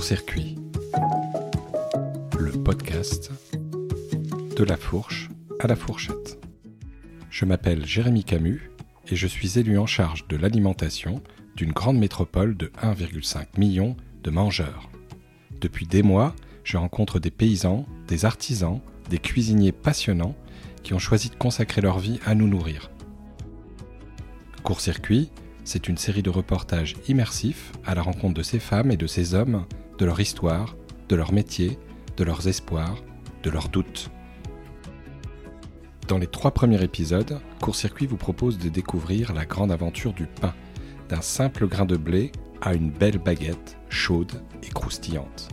Court-circuit, le podcast de la fourche à la fourchette. Je m'appelle Jérémy Camus et je suis élu en charge de l'alimentation d'une grande métropole de 1,5 million de mangeurs. Depuis des mois, je rencontre des paysans, des artisans, des cuisiniers passionnants qui ont choisi de consacrer leur vie à nous nourrir. Court-circuit, c'est une série de reportages immersifs à la rencontre de ces femmes et de ces hommes, de leur histoire, de leur métier, de leurs espoirs, de leurs doutes. Dans les trois premiers épisodes, Court-circuit vous propose de découvrir la grande aventure du pain, d'un simple grain de blé à une belle baguette chaude et croustillante.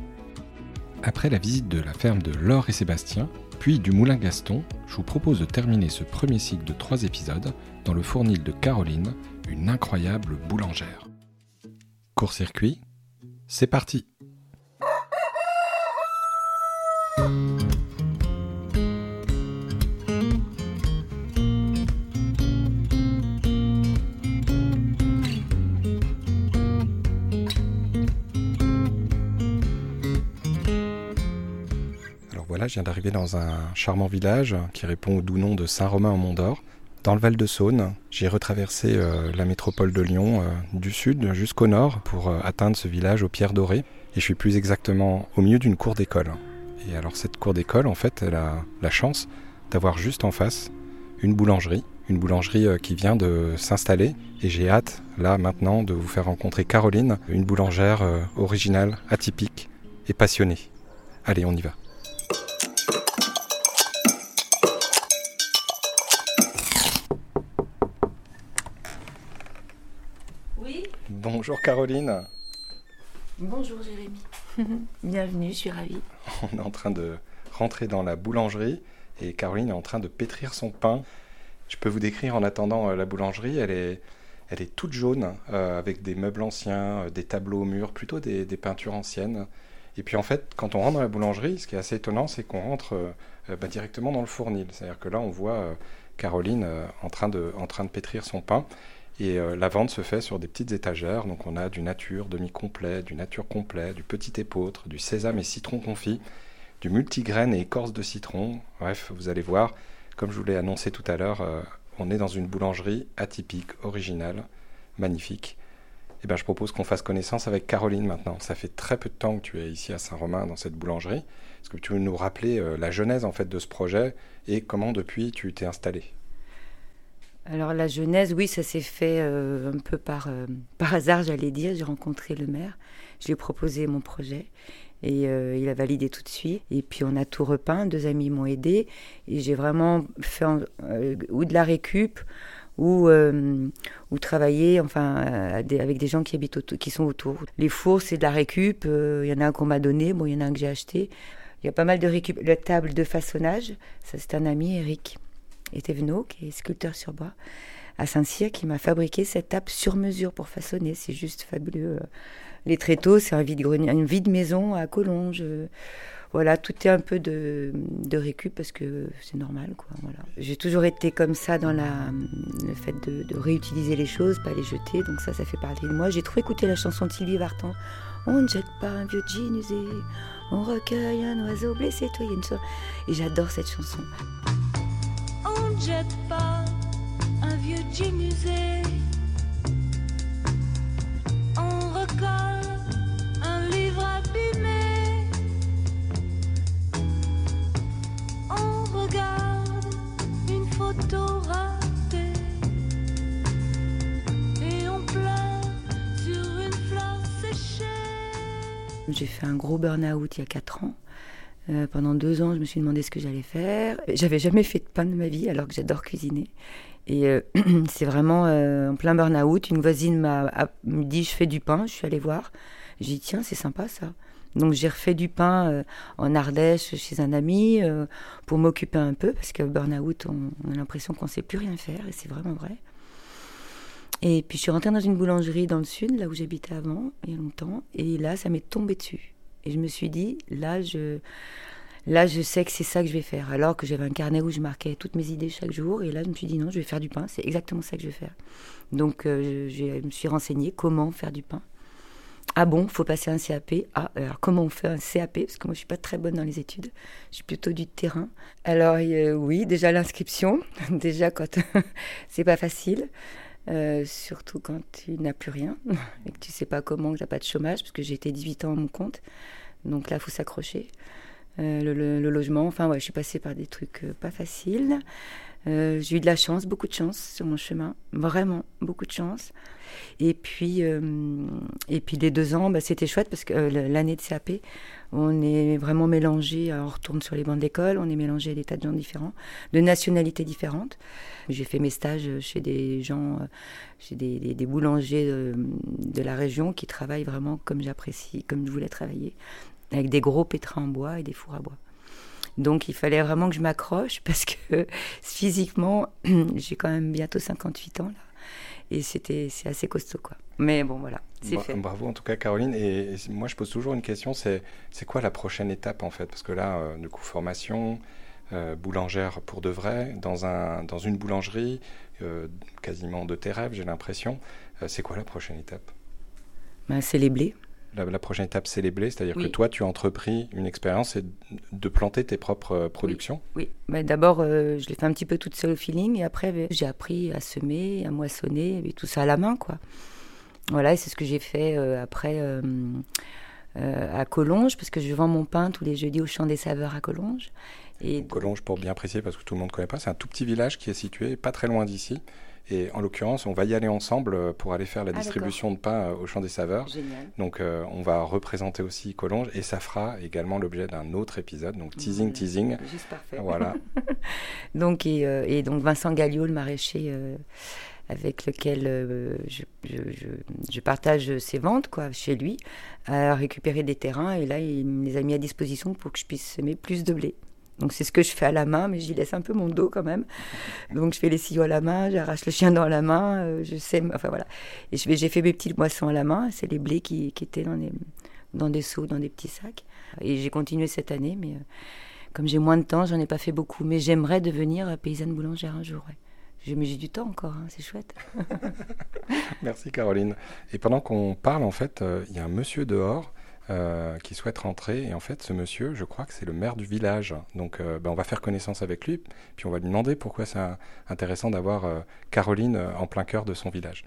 Après la visite de la ferme de Laure et Sébastien, puis du Moulin Gaston, je vous propose de terminer ce premier cycle de trois épisodes dans le fournil de Caroline, une incroyable boulangère. Court-circuit, c'est parti Alors voilà, je viens d'arriver dans un charmant village qui répond au doux nom de Saint-Romain en Mont-d'Or. Dans le Val de Saône, j'ai retraversé euh, la métropole de Lyon euh, du sud jusqu'au nord pour euh, atteindre ce village aux pierres dorées. Et je suis plus exactement au milieu d'une cour d'école. Et alors cette cour d'école, en fait, elle a la chance d'avoir juste en face une boulangerie. Une boulangerie qui vient de s'installer. Et j'ai hâte, là, maintenant, de vous faire rencontrer Caroline, une boulangère originale, atypique et passionnée. Allez, on y va. Bonjour Caroline. bonjour Jérémy. Bienvenue, je suis ravie. On est en train de rentrer dans la boulangerie et Caroline est en train de pétrir son pain. Je peux vous décrire en attendant euh, la boulangerie. Elle est, elle est toute jaune euh, avec des meubles anciens, euh, des tableaux au mur, plutôt des, des peintures anciennes. Et puis en fait, quand on rentre dans la boulangerie, ce qui est assez étonnant, c'est qu'on rentre euh, bah, directement dans le fournil. C'est-à-dire que là, on voit euh, Caroline euh, en, train de, en train de pétrir son pain. Et euh, la vente se fait sur des petites étagères. Donc on a du nature demi-complet, du nature complet, du petit épeautre, du sésame et citron confit, du multigraine et écorce de citron. Bref, vous allez voir, comme je vous l'ai annoncé tout à l'heure, euh, on est dans une boulangerie atypique, originale, magnifique. Et ben, je propose qu'on fasse connaissance avec Caroline maintenant. Ça fait très peu de temps que tu es ici à Saint-Romain dans cette boulangerie. Est-ce que tu veux nous rappeler euh, la genèse en fait de ce projet et comment depuis tu t'es installée? Alors la genèse, oui, ça s'est fait euh, un peu par, euh, par hasard, j'allais dire. J'ai rencontré le maire, je lui ai proposé mon projet et euh, il a validé tout de suite. Et puis on a tout repeint, deux amis m'ont aidé et j'ai vraiment fait en- euh, ou de la récup ou, euh, ou travailler enfin, avec des gens qui, habitent autour- qui sont autour. Les fours, c'est de la récup. euh, Il y en a un qu'on m'a donné, bon, il y en a un que j'ai acheté. Il y a pas mal de récup. La table de façonnage, ça c'est un ami, Eric Etevenot, qui est sculpteur sur bois, à Saint-Cyr, qui m'a fabriqué cette table sur mesure pour façonner. C'est juste fabuleux. Les tréteaux, c'est un vide-grenier, une vide-maison à Collonges. euh, Voilà, tout est un peu de, de récup parce que c'est normal. Voilà. J'ai toujours été comme ça dans le fait de, réutiliser les choses, pas les jeter. Donc ça, ça fait partie de moi. J'ai trop écouté la chanson de Sylvie Vartan. On ne jette pas un vieux jean on recueille un oiseau blessé. Toi, y a une Et j'adore cette chanson. Jette pas un vieux jean usé. On recolle un livre abîmé. On regarde une photo ratée. Et on pleure sur une fleur séchée. J'ai fait un gros burn-out il y a 4 ans. Euh, pendant deux ans, je me suis demandé ce que j'allais faire. J'avais jamais fait de pain de ma vie, alors que j'adore cuisiner. Et euh, c'est vraiment euh, en plein burn-out. Une voisine m'a dit Je fais du pain. Je suis allée voir. J'ai dit Tiens, c'est sympa ça. Donc j'ai refait du pain en Ardèche chez un ami pour m'occuper un peu, parce que burn-out, on, on a l'impression qu'on ne sait plus rien faire, et c'est vraiment vrai. Et puis je suis rentrée dans une boulangerie dans le sud, là où j'habitais avant, il y a longtemps, et là, ça m'est tombé dessus. Et je me suis dit, là, je, là, je sais que c'est ça que je vais faire. Alors que j'avais un carnet où je marquais toutes mes idées chaque jour, et là, je me suis dit, non, je vais faire du pain, c'est exactement ça que je vais faire. Donc, euh, je, me suis renseignée comment faire du pain. Ah bon, faut passer un CAP. Ah, alors comment on fait un CAP Parce que moi, je suis pas très bonne dans les études. Je suis plutôt du terrain. Alors euh, oui, déjà l'inscription. déjà quand c'est pas facile. Euh, surtout quand tu n'as plus rien et que tu sais pas comment, que tu n'as pas de chômage, parce que j'ai été 18 ans à mon compte. Donc là, il faut s'accrocher. Euh, le, le- logement, enfin, ouais, je suis passée par des trucs euh, pas faciles. J'ai eu de la chance, beaucoup de chance sur mon chemin, vraiment beaucoup de chance. Et puis, et puis les deux ans, bah, c'était chouette parce que l'année de CAP, on est vraiment mélangé. On retourne sur les bancs d'école, on est mélangé à des tas de gens différents, de nationalités différentes. J'ai fait mes stages chez des gens, euh, chez des, boulangers de, de la région qui travaillent vraiment comme j'apprécie, comme je voulais travailler, avec des gros pétrins en bois et des fours à bois. Donc il fallait vraiment que je m'accroche parce que physiquement, j'ai quand même bientôt 58 ans là. Et c'était c'est assez costaud quoi. Mais bon voilà, c'est Bra- fait. Bravo en tout cas Caroline. Et, et moi je pose toujours une question, c'est c'est quoi la prochaine étape en fait? Parce que là, euh, du coup, formation, euh, boulangère pour de vrai, dans, un, dans une boulangerie, euh, quasiment de tes rêves, j'ai l'impression. Euh, c'est quoi la prochaine étape? Ben, c'est les blés. La, la prochaine étape, c'est les blés, c'est-à-dire que toi, tu as entrepris une expérience et de planter tes propres euh, productions. Oui, Ben, d'abord euh, je l'ai fait un petit peu toute seule au feeling et après euh, j'ai appris à semer, à moissonner et tout ça à la main quoi. Voilà, et c'est ce que j'ai fait euh, après euh, à Collonges parce que je vends mon pain tous les jeudis au Champ des Saveurs à Collonges. Et Collonges, pour bien préciser, parce que tout le monde ne connaît pas, c'est un tout petit village qui est situé pas très loin d'ici. Et en l'occurrence, on va y aller ensemble euh, pour aller faire la Ah, distribution de pain euh, au Champ des Saveurs. génial. Donc euh, on va représenter aussi Collonges et ça fera également l'objet d'un autre épisode. Donc teasing, teasing. Juste parfait. Voilà. Donc, et, euh, et donc Vincent Galliot, le maraîcher euh, avec lequel je, je- je- je partage ses ventes quoi, chez lui, a récupéré des terrains et là, il me les a mis à disposition pour que je puisse semer plus de blé. Donc c'est ce que je fais à la main, mais j'y laisse un peu mon dos quand même. Donc je fais les sillons à la main, j'arrache le chien dans la main, euh, je sème, enfin voilà. Et j'ai fait mes petites moissons à la main, c'est les blés qui, étaient dans des, dans des seaux, dans des petits sacs. Et j'ai continué cette année, mais euh, comme j'ai moins de temps, j'en ai pas fait beaucoup. Mais j'aimerais devenir paysanne boulangère un jour. Mais j'ai du temps encore, hein, c'est chouette. Merci Caroline. Et pendant qu'on parle, en fait, euh, il y a un monsieur dehors euh, qui souhaite rentrer. Et en fait, ce monsieur, je crois que c'est le maire du village. Donc euh, ben, on va faire connaissance avec lui. Puis on va lui demander pourquoi c'est intéressant d'avoir euh, Caroline en plein cœur de son village.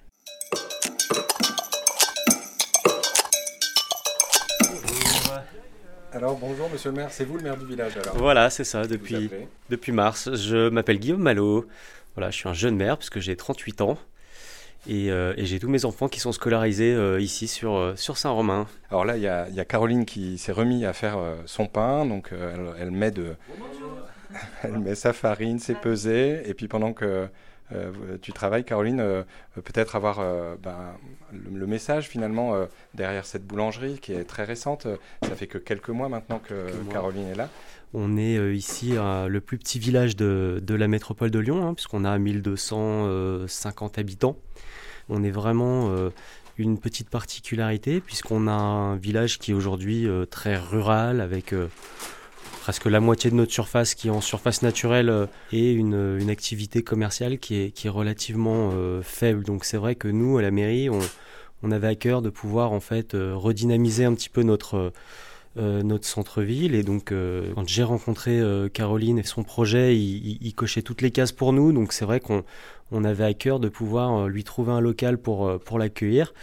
Alors bonjour monsieur le maire, c'est vous le maire du village alors Voilà, c'est ça, depuis, depuis mars. Je m'appelle Guillaume Malo. Voilà, je suis un jeune maire puisque j'ai 38 ans. Et, euh, et j'ai tous mes enfants qui sont scolarisés euh, ici sur, euh, sur Saint-Romain. Alors là, il y, a il y a Caroline qui s'est remis à faire son pain, donc elle, elle met de, elle met sa farine, ses pesées, et puis pendant que tu travailles, Caroline, peut-être avoir ben, le, le message finalement derrière cette boulangerie qui est très récente. Ça fait que quelques mois maintenant que Quelques mois. Caroline est là. On est euh, ici le plus petit village de, de la métropole de Lyon, hein, puisqu'on a 1250 habitants. On est vraiment euh, une petite particularité, puisqu'on a un village qui est aujourd'hui euh, très rural, avec euh, presque la moitié de notre surface qui est en surface naturelle euh, et une, une activité commerciale qui est, qui est relativement euh, faible. Donc c'est vrai que nous, à la mairie, on, on avait à cœur de pouvoir en fait euh, redynamiser un petit peu notre... euh, notre centre-ville. Et donc, euh, quand j'ai rencontré euh, Caroline et son projet, il, il- il cochait toutes les cases pour nous. Donc, c'est vrai qu'on on avait à cœur de pouvoir euh, lui trouver un local pour, euh, pour l'accueillir.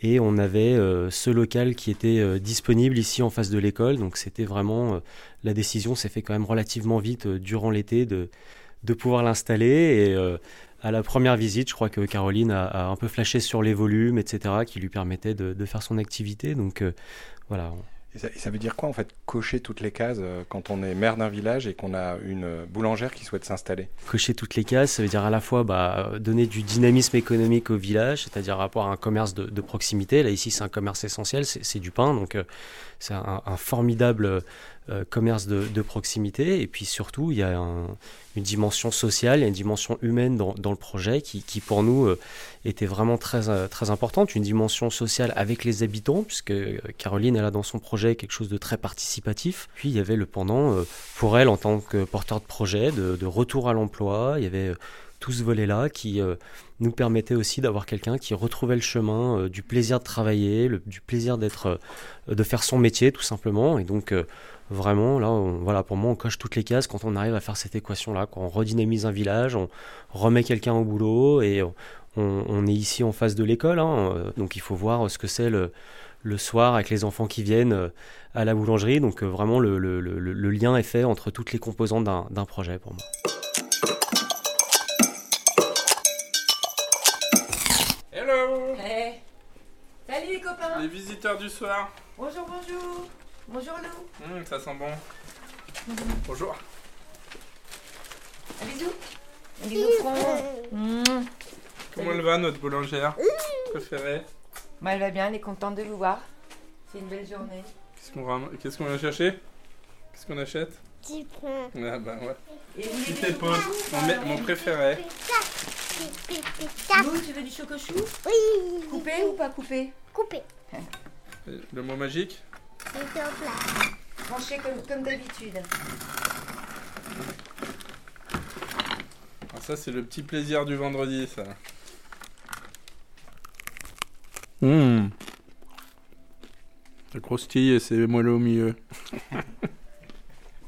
Et on avait euh, ce local qui était disponible ici en face de l'école. Donc, c'était vraiment. la décision s'est fait quand même relativement vite durant l'été de, de pouvoir l'installer. Et. à la première visite, je crois que Caroline a, a un peu flashé sur les volumes, etc., qui lui permettaient de, de faire son activité. Donc voilà, Ça, veut dire quoi en fait cocher toutes les cases euh, quand on est maire d'un village et qu'on a une boulangère qui souhaite s'installer? Cocher toutes les cases, ça veut dire à la fois bah, donner du dynamisme économique au village, c'est-à-dire avoir un commerce de, proximité. Là, ici, c'est un commerce essentiel, c'est du pain, donc euh, c'est un formidable euh, commerce de, de proximité. Et puis surtout, il y a un- une dimension sociale, il y a une dimension humaine dans, dans le projet qui, qui, pour nous, euh, était vraiment très, euh, très importante. Une dimension sociale avec les habitants, puisque euh, Caroline, elle a dans son projet quelque chose de très participatif. Puis, il y avait le pendant euh, pour elle en tant que porteur de projet, de, de retour à l'emploi. Il y avait euh, tout ce volet-là qui nous permettait aussi d'avoir quelqu'un qui retrouvait le chemin du plaisir de travailler, du plaisir d'être, de faire son métier tout simplement. Et donc vraiment là, voilà, pour moi, on coche toutes les cases quand on arrive à faire cette équation-là, quand on redynamise un village, on remet quelqu'un au boulot et on, est ici en face de l'école, hein, donc il faut voir ce que c'est le, le soir avec les enfants qui viennent à la boulangerie. Donc vraiment, le, le, le, lien est fait entre toutes les composantes d'un projet pour moi. Salut les copains. Les visiteurs du soir. Bonjour, bonjour Bonjour Lou mmh, Ça sent bon. Bonjour Un bisou Un bisou mmh. Comment elle va notre boulangère préférée bah, Elle va bien, elle est contente de vous voir. C'est une belle journée. Qu'est-ce qu'on va chercher Qu'est-ce qu'on achète Petit pain. Ah bah ouais. Petit épaule, mon, mon préféré. Lou, tu veux du chocochou Oui. Coupé ou pas coupé Coupé. Le mot magique C'est au plat. Tranché comme, comme d'habitude. Ah, ça, c'est le petit plaisir du vendredi, ça. Hum. C'est croustille et c'est moelleux au milieu.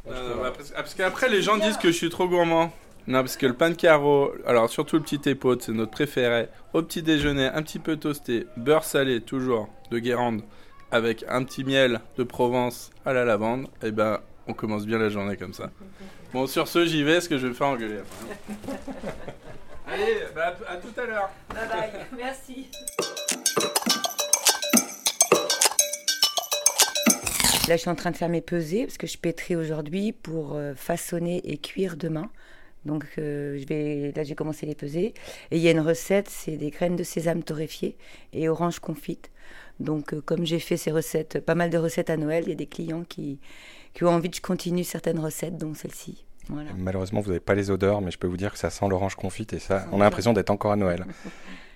Bah, parce, ah, parce qu'après, les gens disent que je suis trop gourmand. Non, parce que le pain de carreau, alors surtout le petit épaule, c'est notre préféré. Au petit déjeuner, un petit peu toasté, beurre salé, toujours, de Guérande, avec un petit miel de Provence à la lavande. Et eh ben, on commence bien la journée comme ça. Bon, sur ce, j'y vais, parce que je vais me faire engueuler après. hein. Allez, bah, à, tout à l'heure. Bye bye, merci. Là, je suis en train de faire mes pesées parce que je pétris aujourd'hui pour euh, façonner et cuire demain. Donc, euh, je vais, là, j'ai commencé les pesées. Et il y a une recette, c'est des graines de sésame torréfiées et orange confite. Donc, euh, comme j'ai fait ces recettes, pas mal de recettes à Noël, il y a des clients qui, qui ont envie que je continue certaines recettes, dont celle-ci. Voilà. Malheureusement, vous n'avez pas les odeurs, mais je peux vous dire que ça sent l'orange confite et ça, on a l'impression d'être encore à Noël.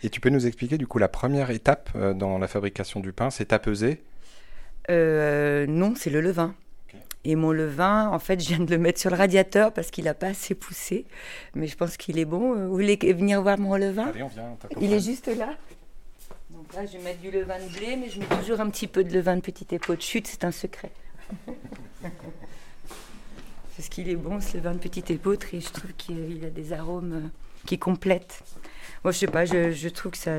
Et tu peux nous expliquer du coup la première étape euh, dans la fabrication du pain, c'est à peser Euh, non, c'est le levain. Et mon levain, en fait, je viens de le mettre sur le radiateur parce qu'il n'a pas assez poussé. Mais je pense qu'il est bon. Vous voulez venir voir mon levain? Allez, on vient. Il est juste là. Là, je vais mettre du levain de blé, mais je mets toujours un petit peu de levain de petit épaule de chute, c'est un secret. Parce qu'il est bon, ce levain de petit épeautre, et je trouve qu'il a des arômes euh, qui complètent. Moi, je sais pas, je, trouve que ça.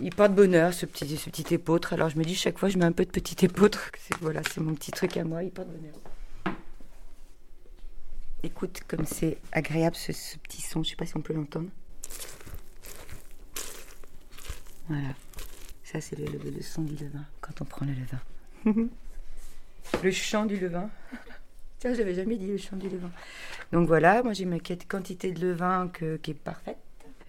il porte bonheur, ce petit, ce. Alors je me dis, chaque fois, je mets un peu de petit épeautre. Voilà, c'est mon petit truc à moi, il porte bonheur. Écoute, comme c'est agréable ce, ce petit son, je sais pas si on peut l'entendre. Voilà. Ça, c'est le, le- le son du levain, quand on prend le levain. le chant du levain. Tiens, j'avais jamais dit le chant du levain. Donc voilà, moi j'ai ma quête- quantité de levain que- qui est parfaite.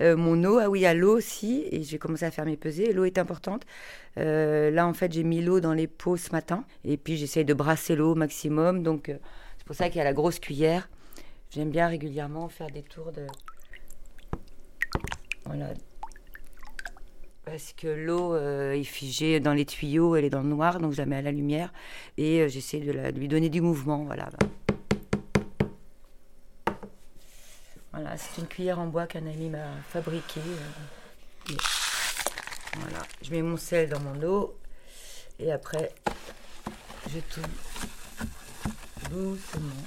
Euh, mon eau, ah oui, à l'eau aussi, et j'ai commencé à faire mes pesées. L'eau est importante. Euh, là, en fait, j'ai mis l'eau dans les pots ce matin, et puis j'essaye de brasser l'eau au maximum. Donc, euh, c'est pour ça qu'il y a la grosse cuillère. J'aime bien régulièrement faire des tours de. Voilà. Parce que l'eau euh, est figée dans les tuyaux, elle est dans le noir, donc je la mets à la lumière, et euh, j'essaie de, lui donner du mouvement. Voilà. Voilà, c'est une cuillère en bois qu'un ami m'a fabriquée. euh, Voilà, je mets mon sel dans mon eau et après je tourne doucement.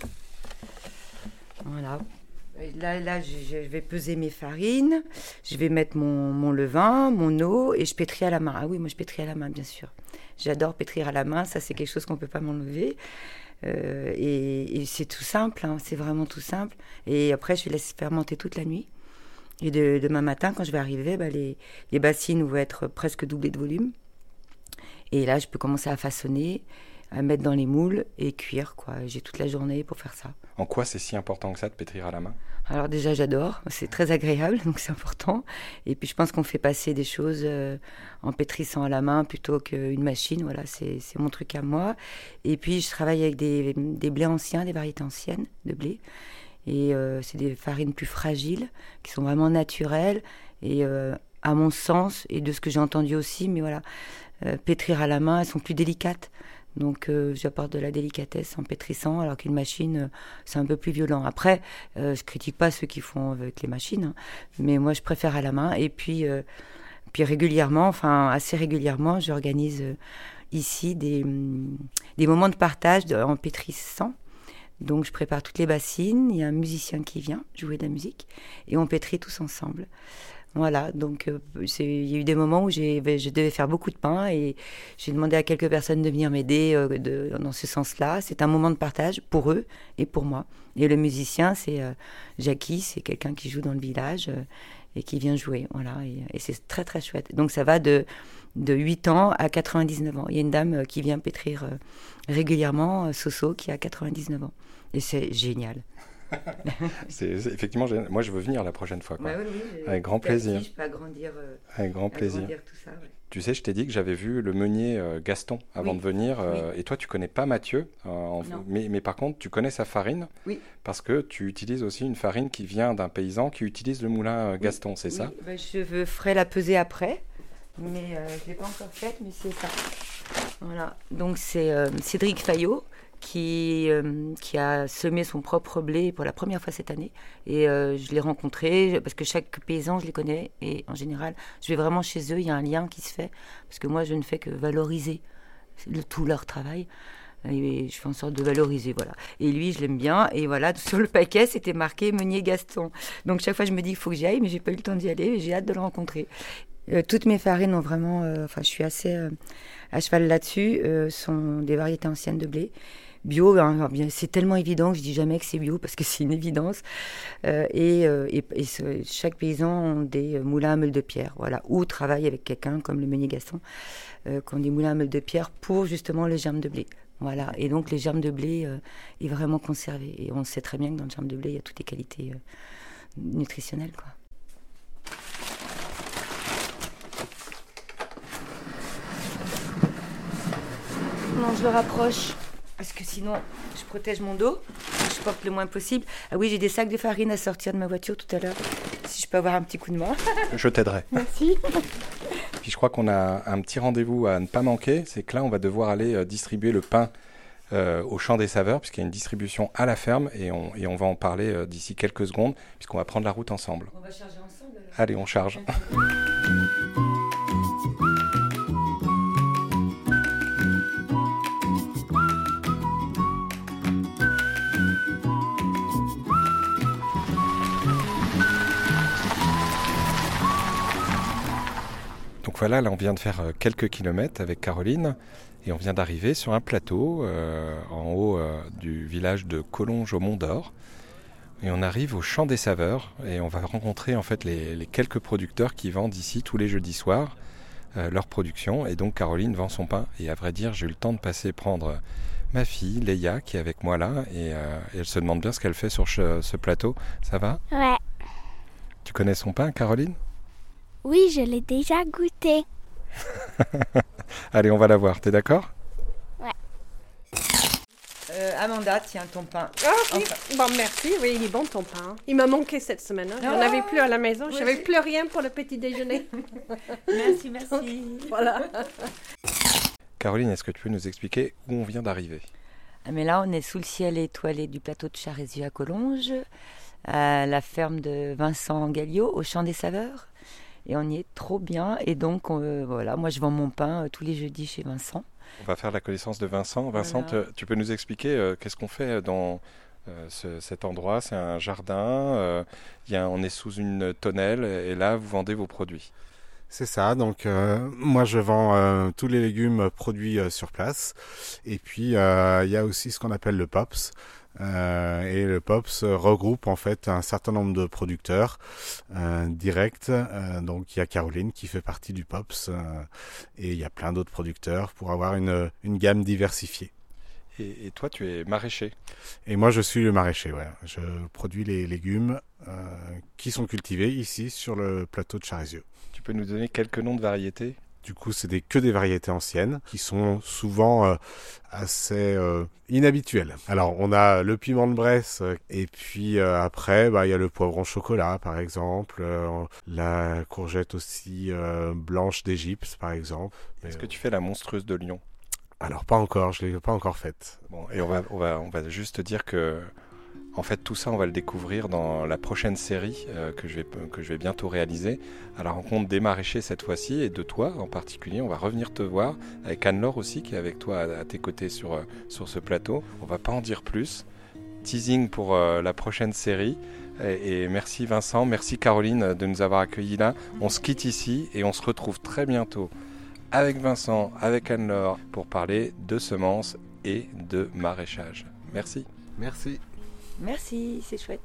Voilà. Là, là je, vais peser mes farines, je vais mettre mon, mon levain, mon eau et je pétris à la main. Ah oui, moi je pétris à la main, bien sûr. J'adore pétrir à la main, ça c'est quelque chose qu'on ne peut pas m'enlever. Euh, et, et c'est tout simple, hein, c'est vraiment tout simple. Et après, je laisse fermenter toute la nuit. Et de, demain matin, quand je vais arriver, bah, les, les bassines vont être presque doublées de volume. Et là, je peux commencer à façonner, à mettre dans les moules et cuire. quoi. J'ai toute la journée pour faire ça. En quoi c'est si important que ça de pétrir à la main? Alors déjà, j'adore, c'est très agréable, donc c'est important. Et puis je pense qu'on fait passer des choses euh, en pétrissant à la main plutôt qu'une machine. Voilà, c'est mon truc à moi. Et puis je travaille avec des, des blés anciens, des variétés anciennes de blé. Et euh, c'est des farines plus fragiles, qui sont vraiment naturelles. Et euh, à mon sens, et de ce que j'ai entendu aussi, mais voilà, pétrir à la main, elles sont plus délicates. Donc euh, j'apporte de la délicatesse en pétrissant, alors qu'une machine, euh, c'est un peu plus violent. Après, euh, je critique pas ceux qui font avec les machines, hein, mais moi je préfère à la main. Et puis, euh, puis régulièrement, enfin assez régulièrement, j'organise ici des, hum, des moments de partage en pétrissant. Donc je prépare toutes les bassines, il y a un musicien qui vient jouer de la musique et on pétrit tous ensemble. Voilà, donc euh, il y a eu des moments où ben, je devais faire beaucoup de pain et j'ai demandé à quelques personnes de venir m'aider euh, dans ce sens-là. C'est un moment de partage pour eux et pour moi. Et le musicien, c'est euh, Jackie, c'est quelqu'un qui joue dans le village euh, et qui vient jouer. Voilà, et, et c'est très très chouette. Donc ça va de, de 8 ans à 99 ans. Il y a une dame qui vient pétrir régulièrement, Soso, qui a 99 ans. Et c'est génial. C'est effectivement. Moi, je veux venir la prochaine fois. quoi. Ouais, oui, oui, j'ai- Avec grand plaisir. Je peux agrandir, euh, Avec grand plaisir. agrandir tout ça. ouais. Tu sais, je t'ai dit que j'avais vu le meunier euh, Gaston avant Oui. de venir. euh, Et toi, tu connais pas Mathieu. en- mais, mais par contre, tu connais sa farine. Oui. Parce que tu utilises aussi une farine qui vient d'un paysan qui utilise le moulin Gaston, c'est ça? ben, Je ferai la pesée après, mais je ne l'ai pas encore faite, mais c'est ça. Voilà. Donc c'est Cédric Fayot qui, euh, qui a semé son propre blé pour la première fois cette année. Et euh, je l'ai rencontré, parce que chaque paysan, je les connais. Et en général, je vais vraiment chez eux, il y a un lien qui se fait. Parce que moi, je ne fais que valoriser tout leur travail. Et je fais en sorte de valoriser, voilà. Et lui, je l'aime bien. Et voilà, sur le paquet, c'était marqué Meunier Gaston. Donc chaque fois, je me dis, il faut que j'y aille, mais j'ai pas eu le temps d'y aller. J'ai hâte de le rencontrer. Euh, toutes mes farines ont vraiment, enfin, je suis assez à cheval là-dessus. sont des variétés anciennes de blé. Bio, hein, c'est tellement évident que je dis jamais que c'est bio parce que c'est une évidence. Euh, et euh, chaque paysan a des euh, moulins à meule de pierre, voilà, ou travaille avec quelqu'un comme le meunier Gaston, qui ont des moulins à meule de pierre pour justement les germes de blé. Voilà, et donc les germes de blé est vraiment conservé. Et on sait très bien que dans le germe de blé, il y a toutes les qualités nutritionnelles. Non, je le rapproche. Parce que sinon, je protège mon dos. Je porte le moins possible. Ah oui, j'ai des sacs de farine à sortir de ma voiture tout à l'heure. Si je peux avoir un petit coup de main. Je t'aiderai. Merci. Puis je crois qu'on a un petit rendez-vous à ne pas manquer. C'est que là, on va devoir aller euh, distribuer le pain euh, au champ des saveurs, puisqu'il y a une distribution à la ferme. Et on, et on va en parler euh, d'ici quelques secondes, puisqu'on va prendre la route ensemble. On va charger ensemble. alors. Allez, on charge. Donc voilà, là on vient de faire euh, quelques kilomètres avec Caroline et on vient d'arriver sur un plateau euh, en haut euh, du village de Collonges au Mont d'Or. Et on arrive au Champ des Saveurs et on va rencontrer en fait les, les quelques producteurs qui vendent ici tous les jeudis soirs euh, leur production. Et donc Caroline vend son pain. Et à vrai dire, j'ai eu le temps de passer prendre ma fille Leia qui est avec moi là et, et elle se demande bien ce qu'elle fait sur ce, ce plateau. Ça va? Ouais. Tu connais son pain, Caroline? Oui, je l'ai déjà goûté. Allez, on va la voir. T'es d'accord? Euh, Amanda, tiens ton pain. Ah oui, Enfin. bon merci, oui, il est bon ton pain. Il m'a manqué cette semaine, hein. j'en Ah, avais plus à la maison, moi j'avais plus rien pour le petit déjeuner. Merci, merci. voilà. Caroline, est-ce que tu peux nous expliquer où on vient d'arriver? Ah, mais là, on est sous le ciel étoilé du plateau de Charézieux à Collonges, à la ferme de Vincent Galliot, au Champ des Saveurs. Et on y est trop bien. Et donc, on- euh, voilà, moi, je vends mon pain euh, tous les jeudis chez Vincent. On va faire la connaissance de Vincent. Vincent, Voilà. tu peux nous expliquer euh, qu'est-ce qu'on fait dans euh, ce- cet endroit? C'est un jardin, euh, il y a, on est sous une tonnelle et là, vous vendez vos produits. C'est ça, donc euh, moi je vends euh, tous les légumes produits euh, sur place. Et puis euh, il y a aussi ce qu'on appelle le POPS. Euh, et le POPS regroupe en fait un certain nombre de producteurs euh, directs. Euh, donc il y a Caroline qui fait partie du POPS et il y a plein d'autres producteurs pour avoir une, une gamme diversifiée. Et, et toi, tu es maraîcher? Et moi je suis le maraîcher, ouais. Je produis les légumes qui sont cultivés ici sur le plateau de Charézieux. Tu peux nous donner quelques noms de variétés? Du coup, c'est des, que des variétés anciennes qui sont souvent euh, assez euh, inhabituelles. Alors, on a le piment de Bresse euh, et puis euh, après, bah, il y a le poivron chocolat, par exemple, la courgette aussi blanche d'Égypte, par exemple. Est-ce que tu fais la monstrueuse de Lyon? Alors pas encore, je l'ai pas encore faite. Bon, et on va, on va, on va juste dire que, en fait, tout ça, on va le découvrir dans la prochaine série euh, que, je vais, bientôt réaliser, à la rencontre des maraîchers cette fois-ci, et de toi en particulier. On va revenir te voir, avec Anne-Laure aussi, qui est avec toi à, tes côtés sur, euh, sur ce plateau. On va pas en dire plus. Teasing pour euh, la prochaine série. Et, et merci Vincent, merci Caroline de nous avoir accueillis là. On se quitte ici et on se retrouve très bientôt avec Vincent, avec Anne-Laure, pour parler de semences et de maraîchage. Merci. Merci. Merci, c'est chouette.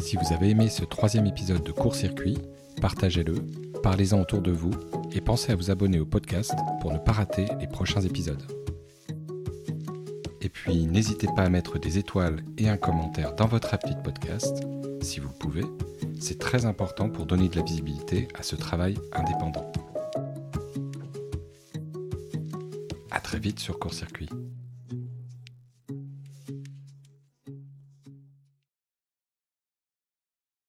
Si vous avez aimé ce troisième épisode de Court Circuit, partagez-le, parlez-en autour de vous et pensez à vous abonner au podcast pour ne pas rater les prochains épisodes. Et puis n'hésitez pas à mettre des étoiles et un commentaire dans votre appli de podcast, si vous le pouvez. C'est très important pour donner de la visibilité à ce travail indépendant. Très vite sur Court Circuit.